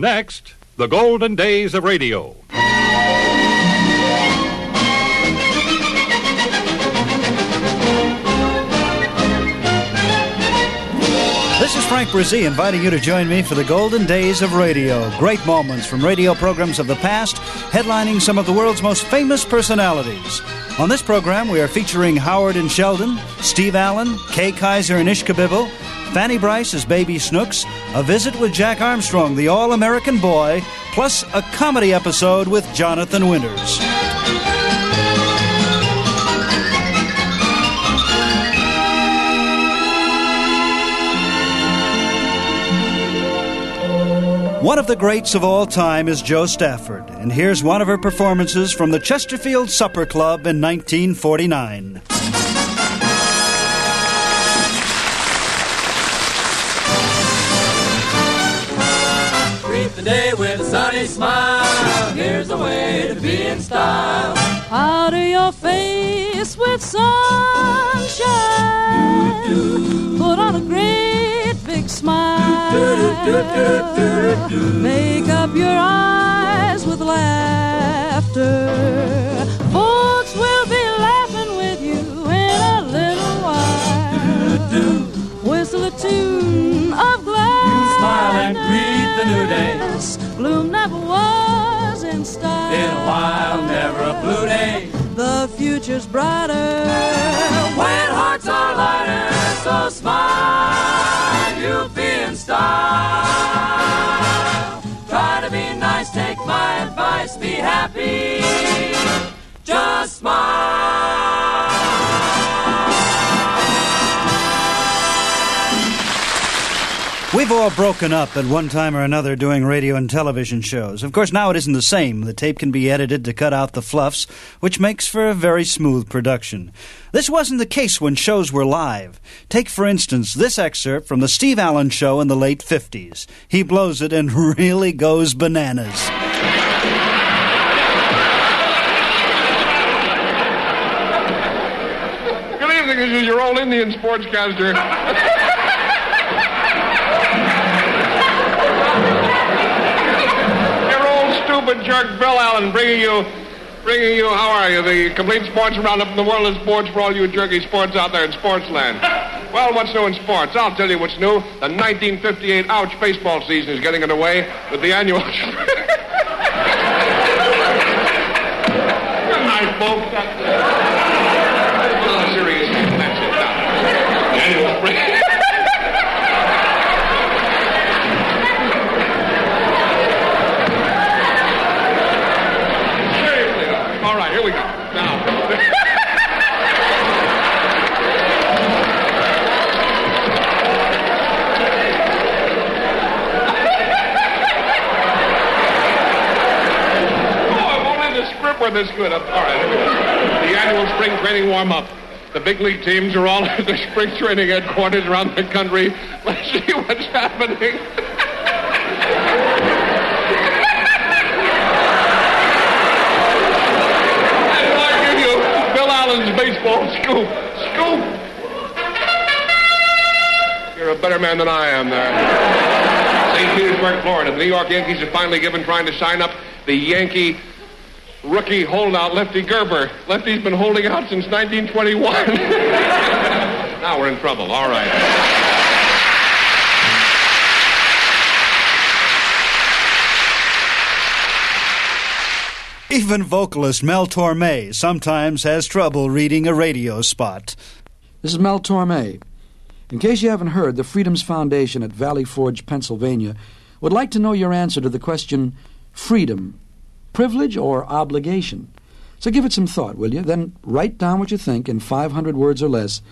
Next, the golden days of radio. This is Frank Bresee inviting you to join me for the golden days of radio. Great moments from radio programs of the past, headlining some of the world's most famous personalities. On this program, we are featuring Howard and Sheldon, Steve Allen, Kay Kyser and Ish Kabibble, Fanny Brice as Baby Snooks, a visit with Jack Armstrong, the All American Boy, plus a comedy episode with Jonathan Winters. One of the greats of all time is Jo Stafford, and here's one of her performances from the Chesterfield Supper Club in 1949. The day with a sunny smile. Here's the way to be in style. Powder your face with sunshine. Put on a great big smile. Make up your eyes with laughter. Folks will be laughing with you in a little while. Whistle a tune the new day. Gloom never was in style. In a while, never a blue day. The future's brighter When hearts are lighter, so smile. You'll be in style. Try to be nice, take my advice, be happy. Just smile. We've all broken up at one time or another doing radio and television shows. Of course, now it isn't the same. The tape can be edited to cut out the fluffs, which makes for a very smooth production. This wasn't the case when shows were live. Take, for instance, this excerpt from The Steve Allen Show in the late 50s. He blows it and really goes bananas. Good evening, this is your old Indian sportscaster. stupid jerk Bill Allen bringing you, bringing you, how are you, the complete sports roundup in the world of sports for all you jerky sports out there in sportsland. Well, what's new in sports? I'll tell you what's new. The 1958 ouch baseball season is getting underway with the annual... Good night, folks. Oh, seriously, that's it. Now. The annual spring. Seriously, all right, here we go. Now. Oh, if only the script were this good. All right. The annual spring training warm-up. The big league teams are all at the spring training headquarters around the country. Let's see what's happening. And I give you Bill Allen's baseball scoop. Scoop! You're a better man than I am there. St. Petersburg, Florida. The New York Yankees have finally given trying to sign up the Yankee rookie holdout, Lefty Gerber. Lefty's been holding out since 1921. now we're in trouble. All right. Even vocalist Mel Torme sometimes has trouble reading a radio spot. This is Mel Torme. In case you haven't heard, the Freedoms Foundation at Valley Forge, Pennsylvania, would like to know your answer to the question freedom, privilege, or obligation? So give it some thought, will you? Then write down what you think in 500 words or less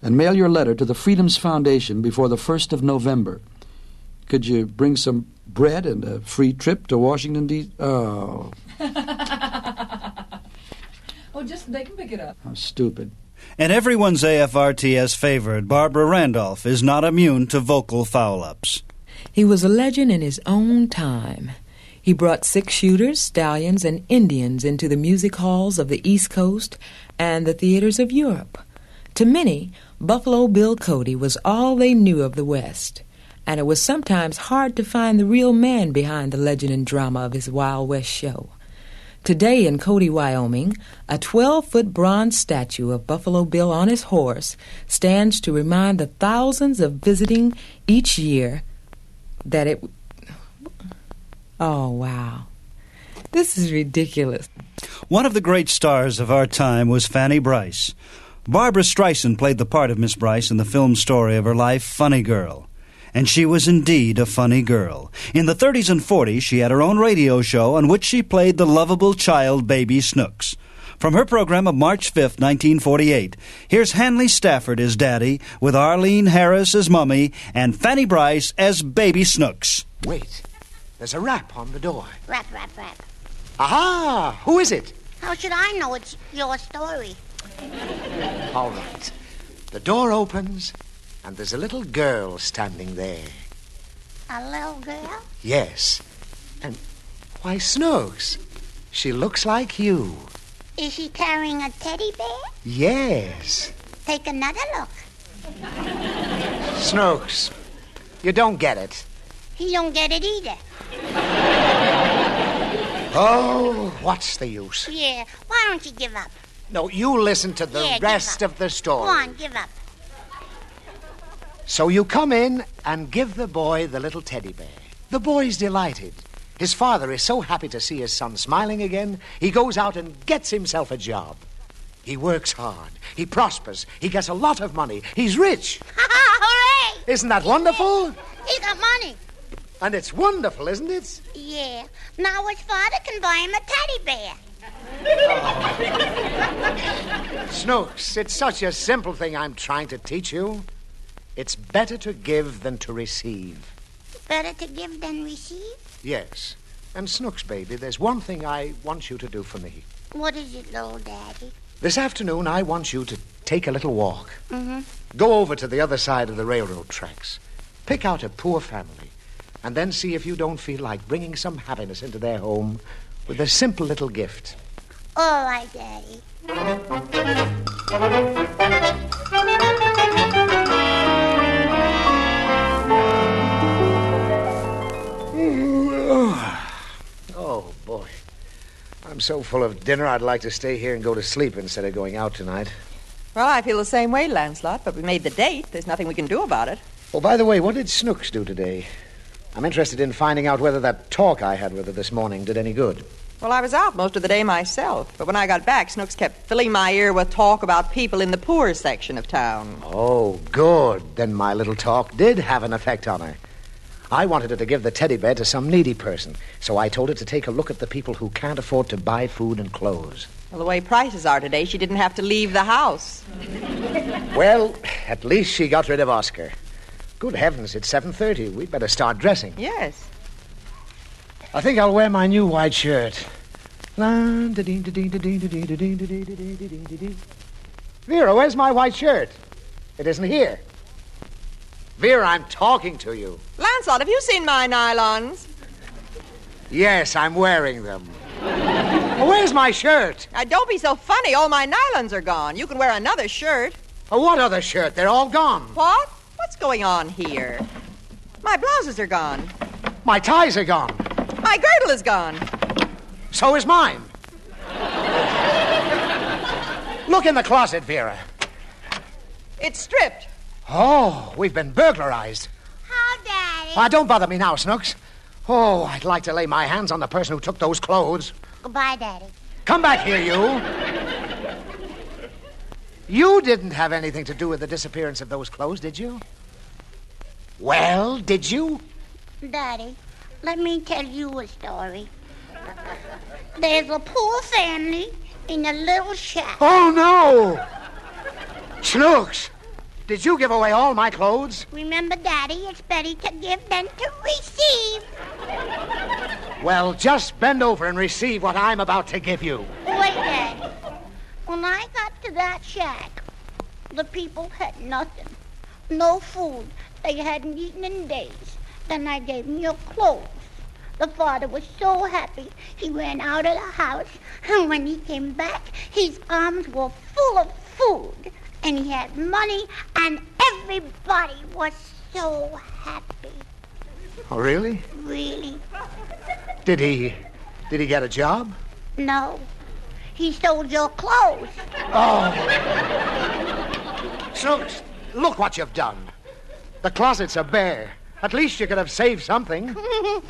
and mail your letter to the Freedoms Foundation before the 1st of November. Could you bring some bread and a free trip to Washington, D.C.? Oh, Oh, just they can pick it up. how stupid. And everyone's AFRTS favorite, Barbara Randolph, is not immune to vocal foul ups. He was a legend in his own time. He brought six shooters, stallions, and Indians into the music halls of the East Coast and the theaters of Europe. To many, Buffalo Bill Cody was all they knew of the West. and it was sometimes hard to find the real man behind the legend and drama of his Wild West show. Today in Cody, Wyoming, a 12 foot bronze statue of Buffalo Bill on his horse stands to remind the thousands of visiting each year that it. Oh, wow. This is ridiculous. One of the great stars of our time was Fanny Brice. Barbra Streisand played the part of Miss Brice in the film story of her life, Funny Girl. And she was indeed a funny girl. In the 30s and 40s, she had her own radio show on which she played the lovable child baby Snooks. From her program of March 5th, 1948, here's Hanley Stafford as Daddy, with Arlene Harris as Mummy, and Fanny Brice as Baby Snooks. Wait. There's a rap on the door. Rap, rap, rap. Aha! Who is it? How should I know it's your story? All right. The door opens, and there's a little girl standing there. A little girl? Yes. And why, Snooks, she looks like you. Is she carrying a teddy bear? Yes. Take another look. Snooks, you don't get it. He don't get it either. Oh, what's the use? Yeah, why don't you give up? No, you listen to the Yeah, rest of the story. Go on, give up. So you come in and give the boy the little teddy bear. The boy's delighted. His father is so happy to see his son smiling again, he goes out and gets himself a job. He works hard. He prospers. He gets a lot of money. He's rich. Hooray! Isn't that wonderful? He's got money. And it's wonderful, isn't it? Yeah. Now his father can buy him a teddy bear. Snooks, it's such a simple thing I'm trying to teach you. It's better to give than to receive. Better to give than receive? Yes. And Snooks, baby, there's one thing I want you to do for me. What is it, little daddy? This afternoon, I want you to take a little walk. Mm-hmm. Go over to the other side of the railroad tracks. Pick out a poor family. And then see if you don't feel like bringing some happiness into their home with a simple little gift. All right, daddy. Oh, boy. I'm so full of dinner, I'd like to stay here and go to sleep instead of going out tonight. Well, I feel the same way, Lancelot, but we made the date. There's nothing we can do about it. Oh, by the way, what did Snooks do today? I'm interested in finding out whether that talk I had with her this morning did any good. Well, I was out most of the day myself, but when I got back, Snooks kept filling my ear with talk about people in the poor section of town. Oh, good. Then my little talk did have an effect on her. I wanted her to give the teddy bear to some needy person, so I told her to take a look at the people who can't afford to buy food and clothes. Well, the way prices are today, she didn't have to leave the house. Well, at least she got rid of Oscar. Good heavens, it's 7.30. We'd better start dressing. Yes. I think I'll wear my new white shirt. Vera, where's my white shirt? It isn't here. Vera, I'm talking to you. Lancelot, have you seen my nylons? Yes, I'm wearing them. Where's my shirt? Uh, don't be so funny. All my nylons are gone. You can wear another shirt. Oh, what other shirt? They're all gone. What? What's going on here? My blouses are gone. My ties are gone. My girdle is gone. So is mine. Look in the closet, Vera. It's stripped. Oh, we've been burglarized. How, daddy? Ah, don't bother me now, Snooks. Oh, I'd like to lay my hands on the person who took those clothes. Goodbye, daddy. Come back here, you. You didn't have anything to do with the disappearance of those clothes, did you? Well, did you? Daddy, let me tell you a story. There's a poor family in a little shack. Oh, no! Snooks, did you give away all my clothes? Remember, Daddy, it's better to give than to receive. Well, just bend over and receive what I'm about to give you. Wait, Daddy. When I got to that shack, the people had nothing. No food. They hadn't eaten in days. Then I gave them your clothes. The father was so happy he ran out of the house, and when he came back, his arms were full of food, and he had money, and everybody was so happy. Oh, really? Really. Did he. Did he get a job? No. He stole your clothes. Oh. Snooks, look what you've done. The closets are bare. At least you could have saved something. oh,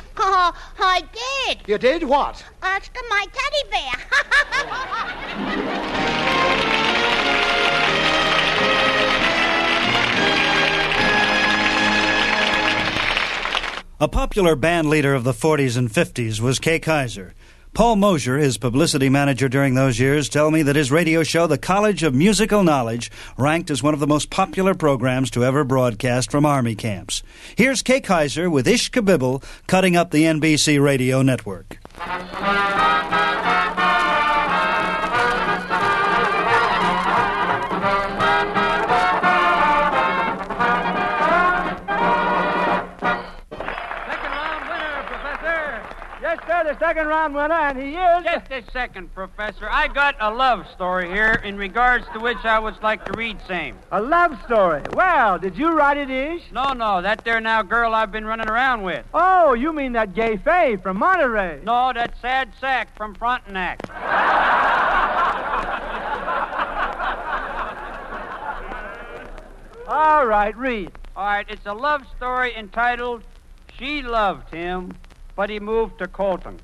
I did. You did what? Ask my teddy bear. A popular band leader of the 40s and 50s was Kay Kyser. Paul Mosier, his publicity manager during those years, tell me that his radio show, The College of Musical Knowledge, ranked as one of the most popular programs to ever broadcast from Army camps. Here's Kay Kyser with Ish Kabibble cutting up the NBC radio network. Yes, sir, the second round winner, and he is. Just a second, Professor. I got a love story here in regards to which I would like to read same. A love story. Well, did you write it, Ish? No, no, that there now girl I've been running around with. Oh, you mean that gay Fay from Monterey? No, that sad sack from Frontenac. All right, read. All right, it's a love story entitled She Loved Him, but He Moved to Colton.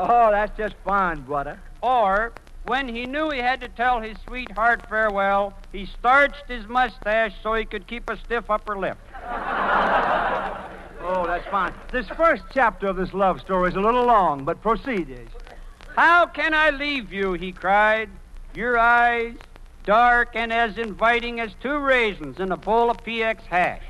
Oh, that's just fine, brother. Or, when he knew he had to tell his sweetheart farewell, he starched his mustache so he could keep a stiff upper lip. Oh, that's fine. This first chapter of this love story is a little long, but proceed, Ish. How can I leave you? he cried. Your eyes, dark and as inviting as two raisins in a bowl of PX hash.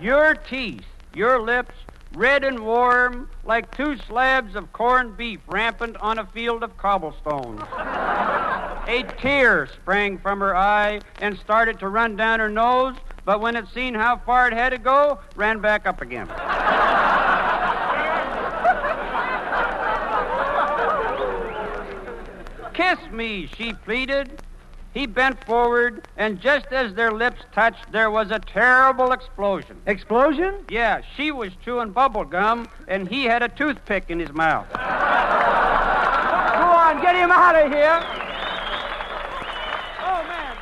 Your teeth, your lips, red and warm like two slabs of corned beef rampant on a field of cobblestones. a tear sprang from her eye and started to run down her nose, but when it seen how far it had to go, ran back up again. Kiss me, she pleaded. He bent forward, and just as their lips touched, there was a terrible explosion. Explosion? Yeah, she was chewing bubble gum, and he had a toothpick in his mouth. Go on, get him out of here. Oh, man.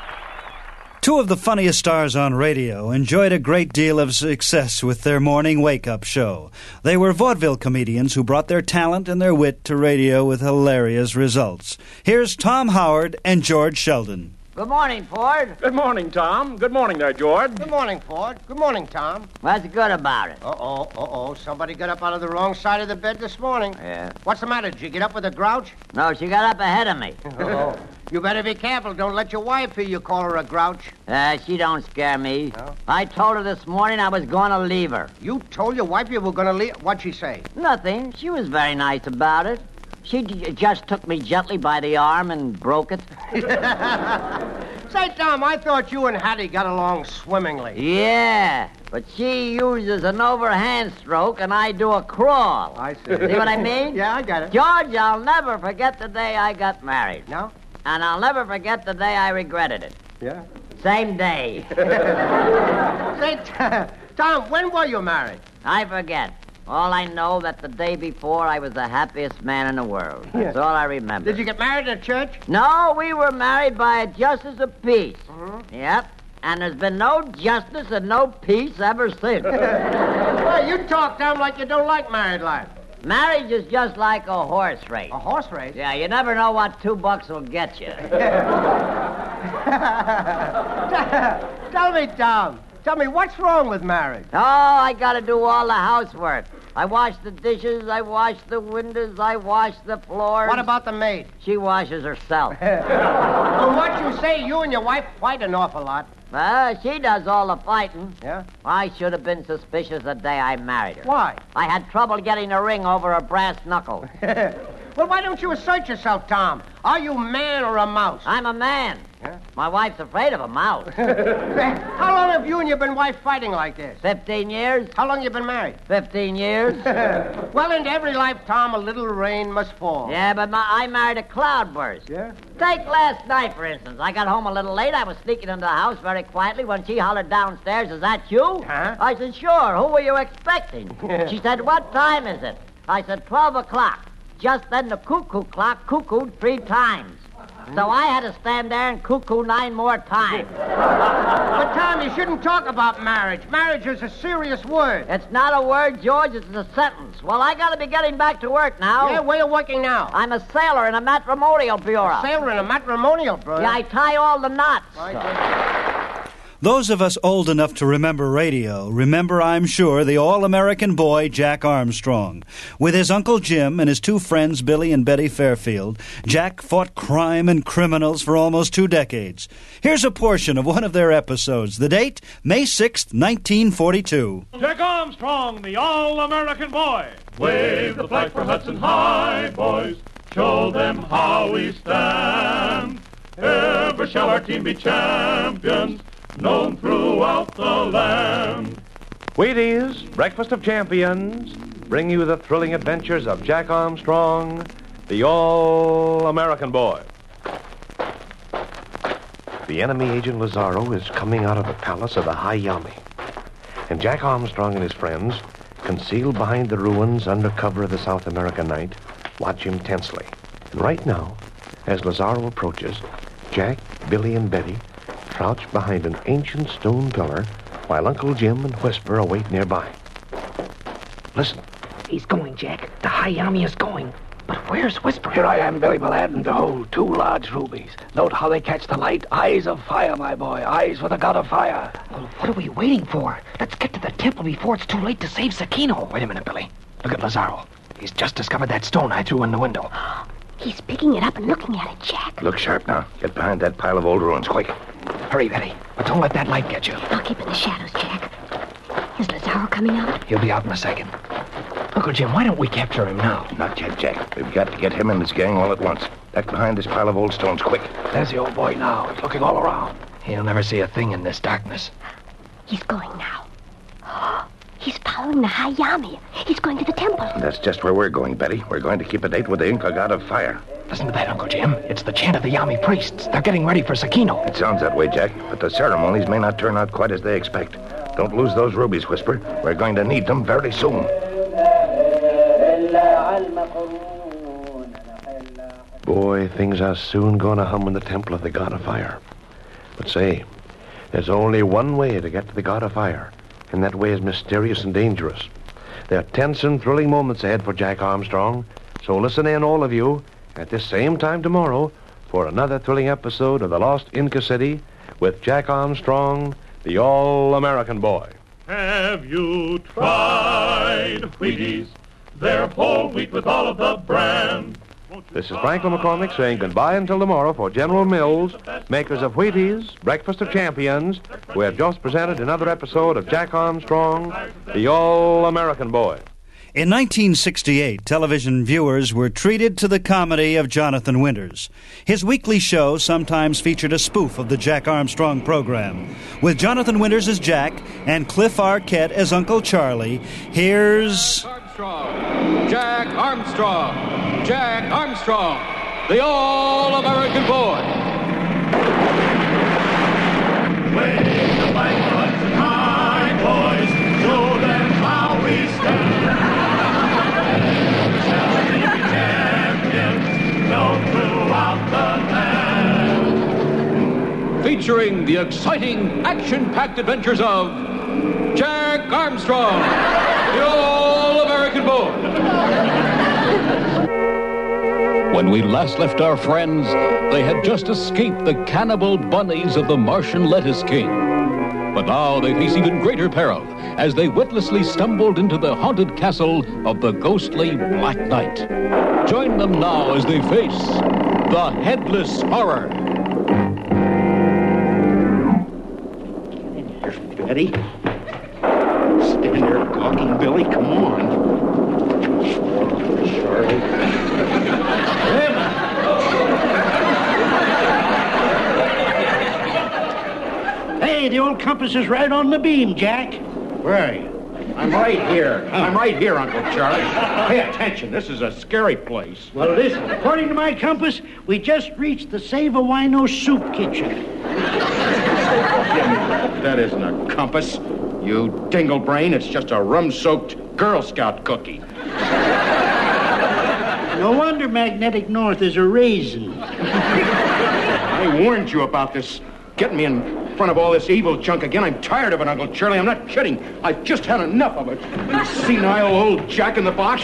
Two of the funniest stars on radio enjoyed a great deal of success with their morning wake up show. They were vaudeville comedians who brought their talent and their wit to radio with hilarious results. Here's Tom Howard and George Sheldon. Good morning, Ford. Good morning, Tom. Good morning there, George. Good morning, Ford. Good morning, Tom. What's good about it? Uh-oh, uh-oh. Somebody got up out of the wrong side of the bed this morning. Yeah. What's the matter? Did you get up with a grouch? No, she got up ahead of me. Oh, you better be careful. Don't let your wife hear you call her a grouch. Uh, she don't scare me. I told her this morning I was going to leave her. You told your wife you were going to leave. What'd she say? Nothing. She was very nice about it. She just took me gently by the arm and broke it. Say, Tom, I thought you and Hattie got along swimmingly. Yeah, but she uses an overhand stroke and I do a crawl. I see. See what I mean? Yeah, I got it. George, I'll never forget the day I got married. No? And I'll never forget the day I regretted it. Yeah. Same day. Say, Tom, when were you married? I forget. All I know that the day before I was the happiest man in the world. That's all I remember. Did you get married in a church? No, we were married by a justice of peace. Mm-hmm. Yep. And there's been no justice and no peace ever since. Well, you talk, Tom, like you don't like married life. Marriage is just like a horse race. A horse race? Yeah, you never know what two bucks will get you. Tell me, Tom. Tell me, what's wrong with marriage? Oh, I gotta do all the housework. I wash the dishes, I wash the windows, I wash the floors. What about the maid? She washes herself. From what you say, you and your wife fight an awful lot. Well, she does all the fighting. Yeah? I should have been suspicious the day I married her. Why? I had trouble getting a ring over a brass knuckle. well, why don't you assert yourself, Tom? Are you a man or a mouse? I'm a man. My wife's afraid of a mouse. How long have you and your been wife fighting like this? Fifteen years? How long you been married? Fifteen years? well, into every lifetime, a little rain must fall. yeah, but my, I married a cloudburst. Yeah? Take last night, for instance. I got home a little late. I was sneaking into the house very quietly when she hollered downstairs, Is that you? Huh? I said, Sure. Who were you expecting? she said, What time is it? I said, 12 o'clock. Just then the cuckoo clock cuckooed three times. So I had to stand there and cuckoo nine more times. But, Tom, you shouldn't talk about marriage. Marriage is a serious word. It's not a word, George. It's a sentence. Well, I got to be getting back to work now. Yeah, where are you working now? I'm a sailor in a matrimonial bureau. A Sailor in a matrimonial bureau. Yeah, I tie all the knots. Those of us old enough to remember radio remember, I'm sure, the all American boy Jack Armstrong. With his Uncle Jim and his two friends Billy and Betty Fairfield, Jack fought crime and criminals for almost two decades. Here's a portion of one of their episodes. The date, May 6th, 1942. Jack Armstrong, the all-American boy. Wave the flag for Hudson High, boys. Show them how we stand. Ever shall our team be champions, known throughout the land. Wheaties, Breakfast of Champions, bring you the thrilling adventures of Jack Armstrong, the all American boy. The enemy agent Lazaro is coming out of the palace of the Hayami. And Jack Armstrong and his friends, concealed behind the ruins under cover of the South American night, watch him tensely. And right now, as Lazaro approaches, Jack, Billy, and Betty crouch behind an ancient stone pillar while Uncle Jim and Whisper await nearby. Listen. He's going, Jack. The Hayami is going. But where's Whisper? Here I am, Billy Ballad, and behold, two large rubies. Note how they catch the light. Eyes of fire, my boy. Eyes for the god of fire. Well, what are we waiting for? Let's get to the temple before it's too late to save Sakino. Oh, wait a minute, Billy. Look at Lazaro. He's just discovered that stone I threw in the window. He's picking it up and looking at it, Jack. Look sharp now. Get behind that pile of old ruins, quick. Hurry, Betty. But don't let that light get you. I'll keep in the shadows, Jack. Is Lazaro coming out? He'll be out in a second. Uncle Jim, why don't we capture him now? Not yet, Jack. We've got to get him and his gang all at once. Back behind this pile of old stones, quick. There's the old boy now. He's looking all around. He'll never see a thing in this darkness. He's going now. He's following the Hayami. He's going to the temple. That's just where we're going, Betty. We're going to keep a date with the Inca god of fire. Listen to that, Uncle Jim. It's the chant of the Yami priests. They're getting ready for Sakino. It sounds that way, Jack, but the ceremonies may not turn out quite as they expect. Don't lose those rubies, Whisper. We're going to need them very soon. Boy, things are soon going to hum in the temple of the god of fire. But say, there's only one way to get to the god of fire, and that way is mysterious and dangerous. There are tense and thrilling moments ahead for Jack Armstrong, so listen in, all of you, at this same time tomorrow for another thrilling episode of The Lost Inca City with Jack Armstrong, the all American boy. Have you tried Wheaties? They're whole wheat with all of the bran. This is Franklin McCormick saying goodbye until tomorrow for General Mills, makers of Wheaties, Breakfast of Champions, who have just presented another episode of Jack Armstrong, the all American boy. In 1968, television viewers were treated to the comedy of Jonathan Winters. His weekly show sometimes featured a spoof of the Jack Armstrong program. With Jonathan Winters as Jack and Cliff Arquette as Uncle Charlie, here's. Jack Armstrong. Jack Armstrong, Jack Armstrong! the all American boy. Featuring the exciting, action-packed adventures of Jack Armstrong, the all American boy. When we last left our friends, they had just escaped the cannibal bunnies of the Martian lettuce king. But now they face even greater peril as they witlessly stumbled into the haunted castle of the ghostly Black Knight. Join them now as they face the Headless Horror. Betty? Stand there gawking, Billy. Come on. Charlie. Hey, the old compass is right on the beam, Jack. Where are you? I'm right here. Oh. I'm right here, Uncle Charlie. Pay attention. This is a scary place. Well, listen. According to my compass, we just reached the Save a Wino soup kitchen. That isn't a compass. You dinglebrain. It's just a rum-soaked Girl Scout cookie. No wonder Magnetic North is a raisin. I warned you about this. Getting me in front of all this evil junk again. I'm tired of it, Uncle Charlie. I'm not kidding. I've just had enough of it. You senile old Jack in the Box.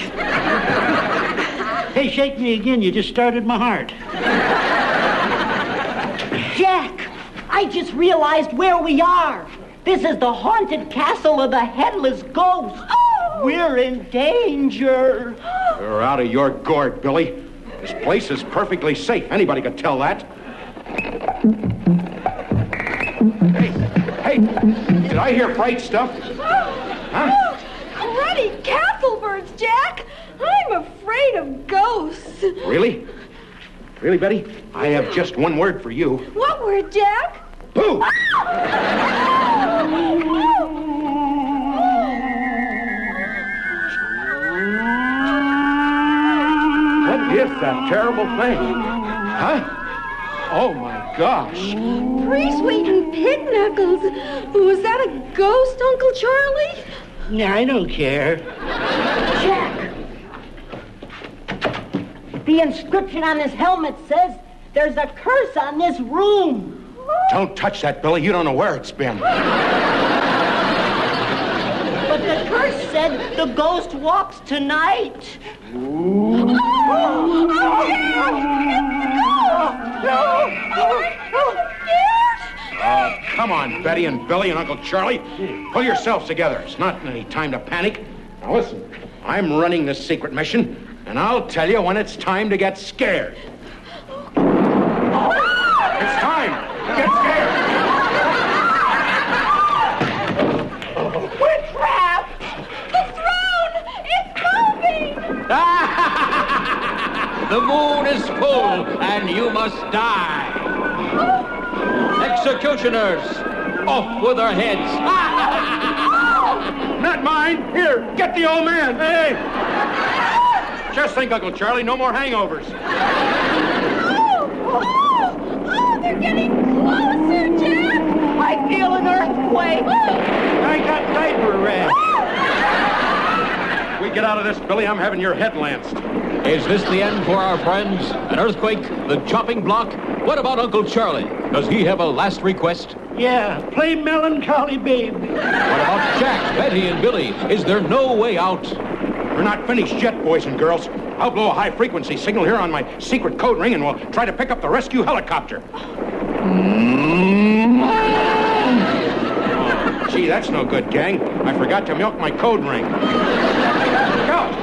Hey, shake me again. You just started my heart. Jack, I just realized where we are. This is the haunted castle of the headless ghost. We're in danger. You're out of your gourd, Billy. This place is perfectly safe. Anybody could tell that. Hey, hey, did I hear fright stuff? Huh? Already castle birds, Jack. I'm afraid of ghosts. Really? Really, Betty? I have just one word for you. What word, Jack? Boo! What is that terrible thing? Huh? Oh, my gosh. Pre-sweet and pig knuckles. Was that a ghost, Uncle Charlie? Yeah, I don't care. Jack. The inscription on his helmet says there's a curse on this room. Don't touch that, Billy. You don't know where it's been. But the curse said the ghost walks tonight. Oh, come on, Betty and Billy and Uncle Charlie. Pull yourselves together. It's not any time to panic. Now, listen. I'm running this secret mission, and I'll tell you when it's time to get scared. It's time. Get scared. We're trapped. The throne. is moving. The moon is full, and you must die. Executioners, off with their heads. Not mine. Here, get the old man. Hey. Just think, Uncle Charlie, no more hangovers. Oh, they're getting closer, Jack. I feel an earthquake. I got diaper red. We get out of this, Billy, I'm having your head lanced. Is this the end for our friends? An earthquake? The chopping block? What about Uncle Charlie? Does he have a last request? Yeah, play Melancholy Baby. What about Jack, Betty, and Billy? Is there no way out? We're not finished yet, boys and girls. I'll blow a high frequency signal here on my secret code ring and we'll try to pick up the rescue helicopter. Gee, that's no good, gang. I forgot to milk my code ring. Out!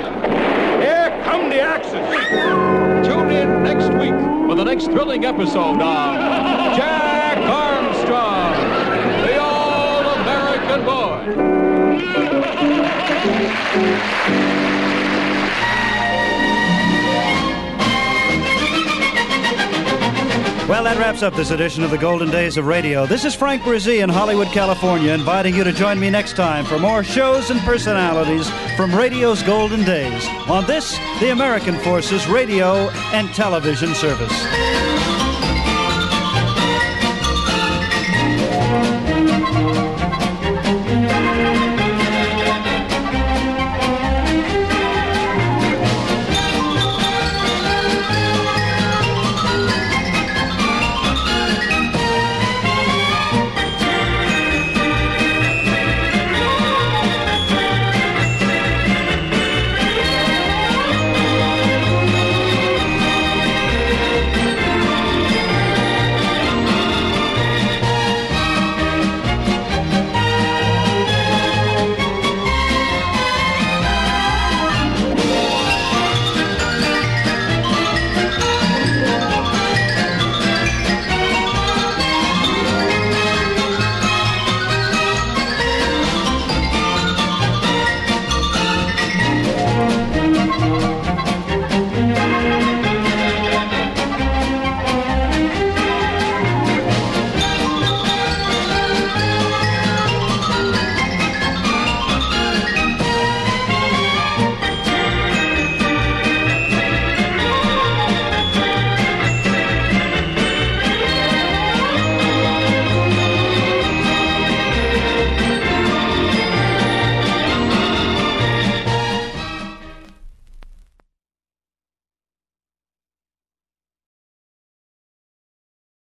Here come the axes. Tune in next week for the next thrilling episode of Jack Armstrong, the All-American Boy. Well, that wraps up this edition of the Golden Days of Radio. This is Frank Bresee in Hollywood, California, inviting you to join me next time for more shows and personalities from radio's golden days on this, the American Forces Radio and Television Service.